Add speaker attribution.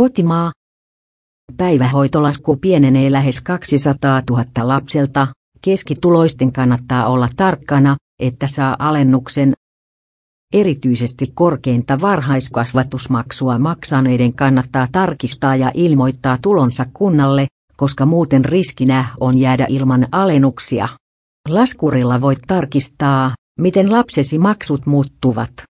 Speaker 1: Kotimaa. Päivähoitolasku pienenee lähes 200 000 lapselta. Keskituloisten kannattaa olla tarkkana, että saa alennuksen. Erityisesti korkeinta varhaiskasvatusmaksua maksaneiden kannattaa tarkistaa ja ilmoittaa tulonsa kunnalle, koska muuten riskinä on jäädä ilman alennuksia. Laskurilla voit tarkistaa, miten lapsesi maksut muuttuvat.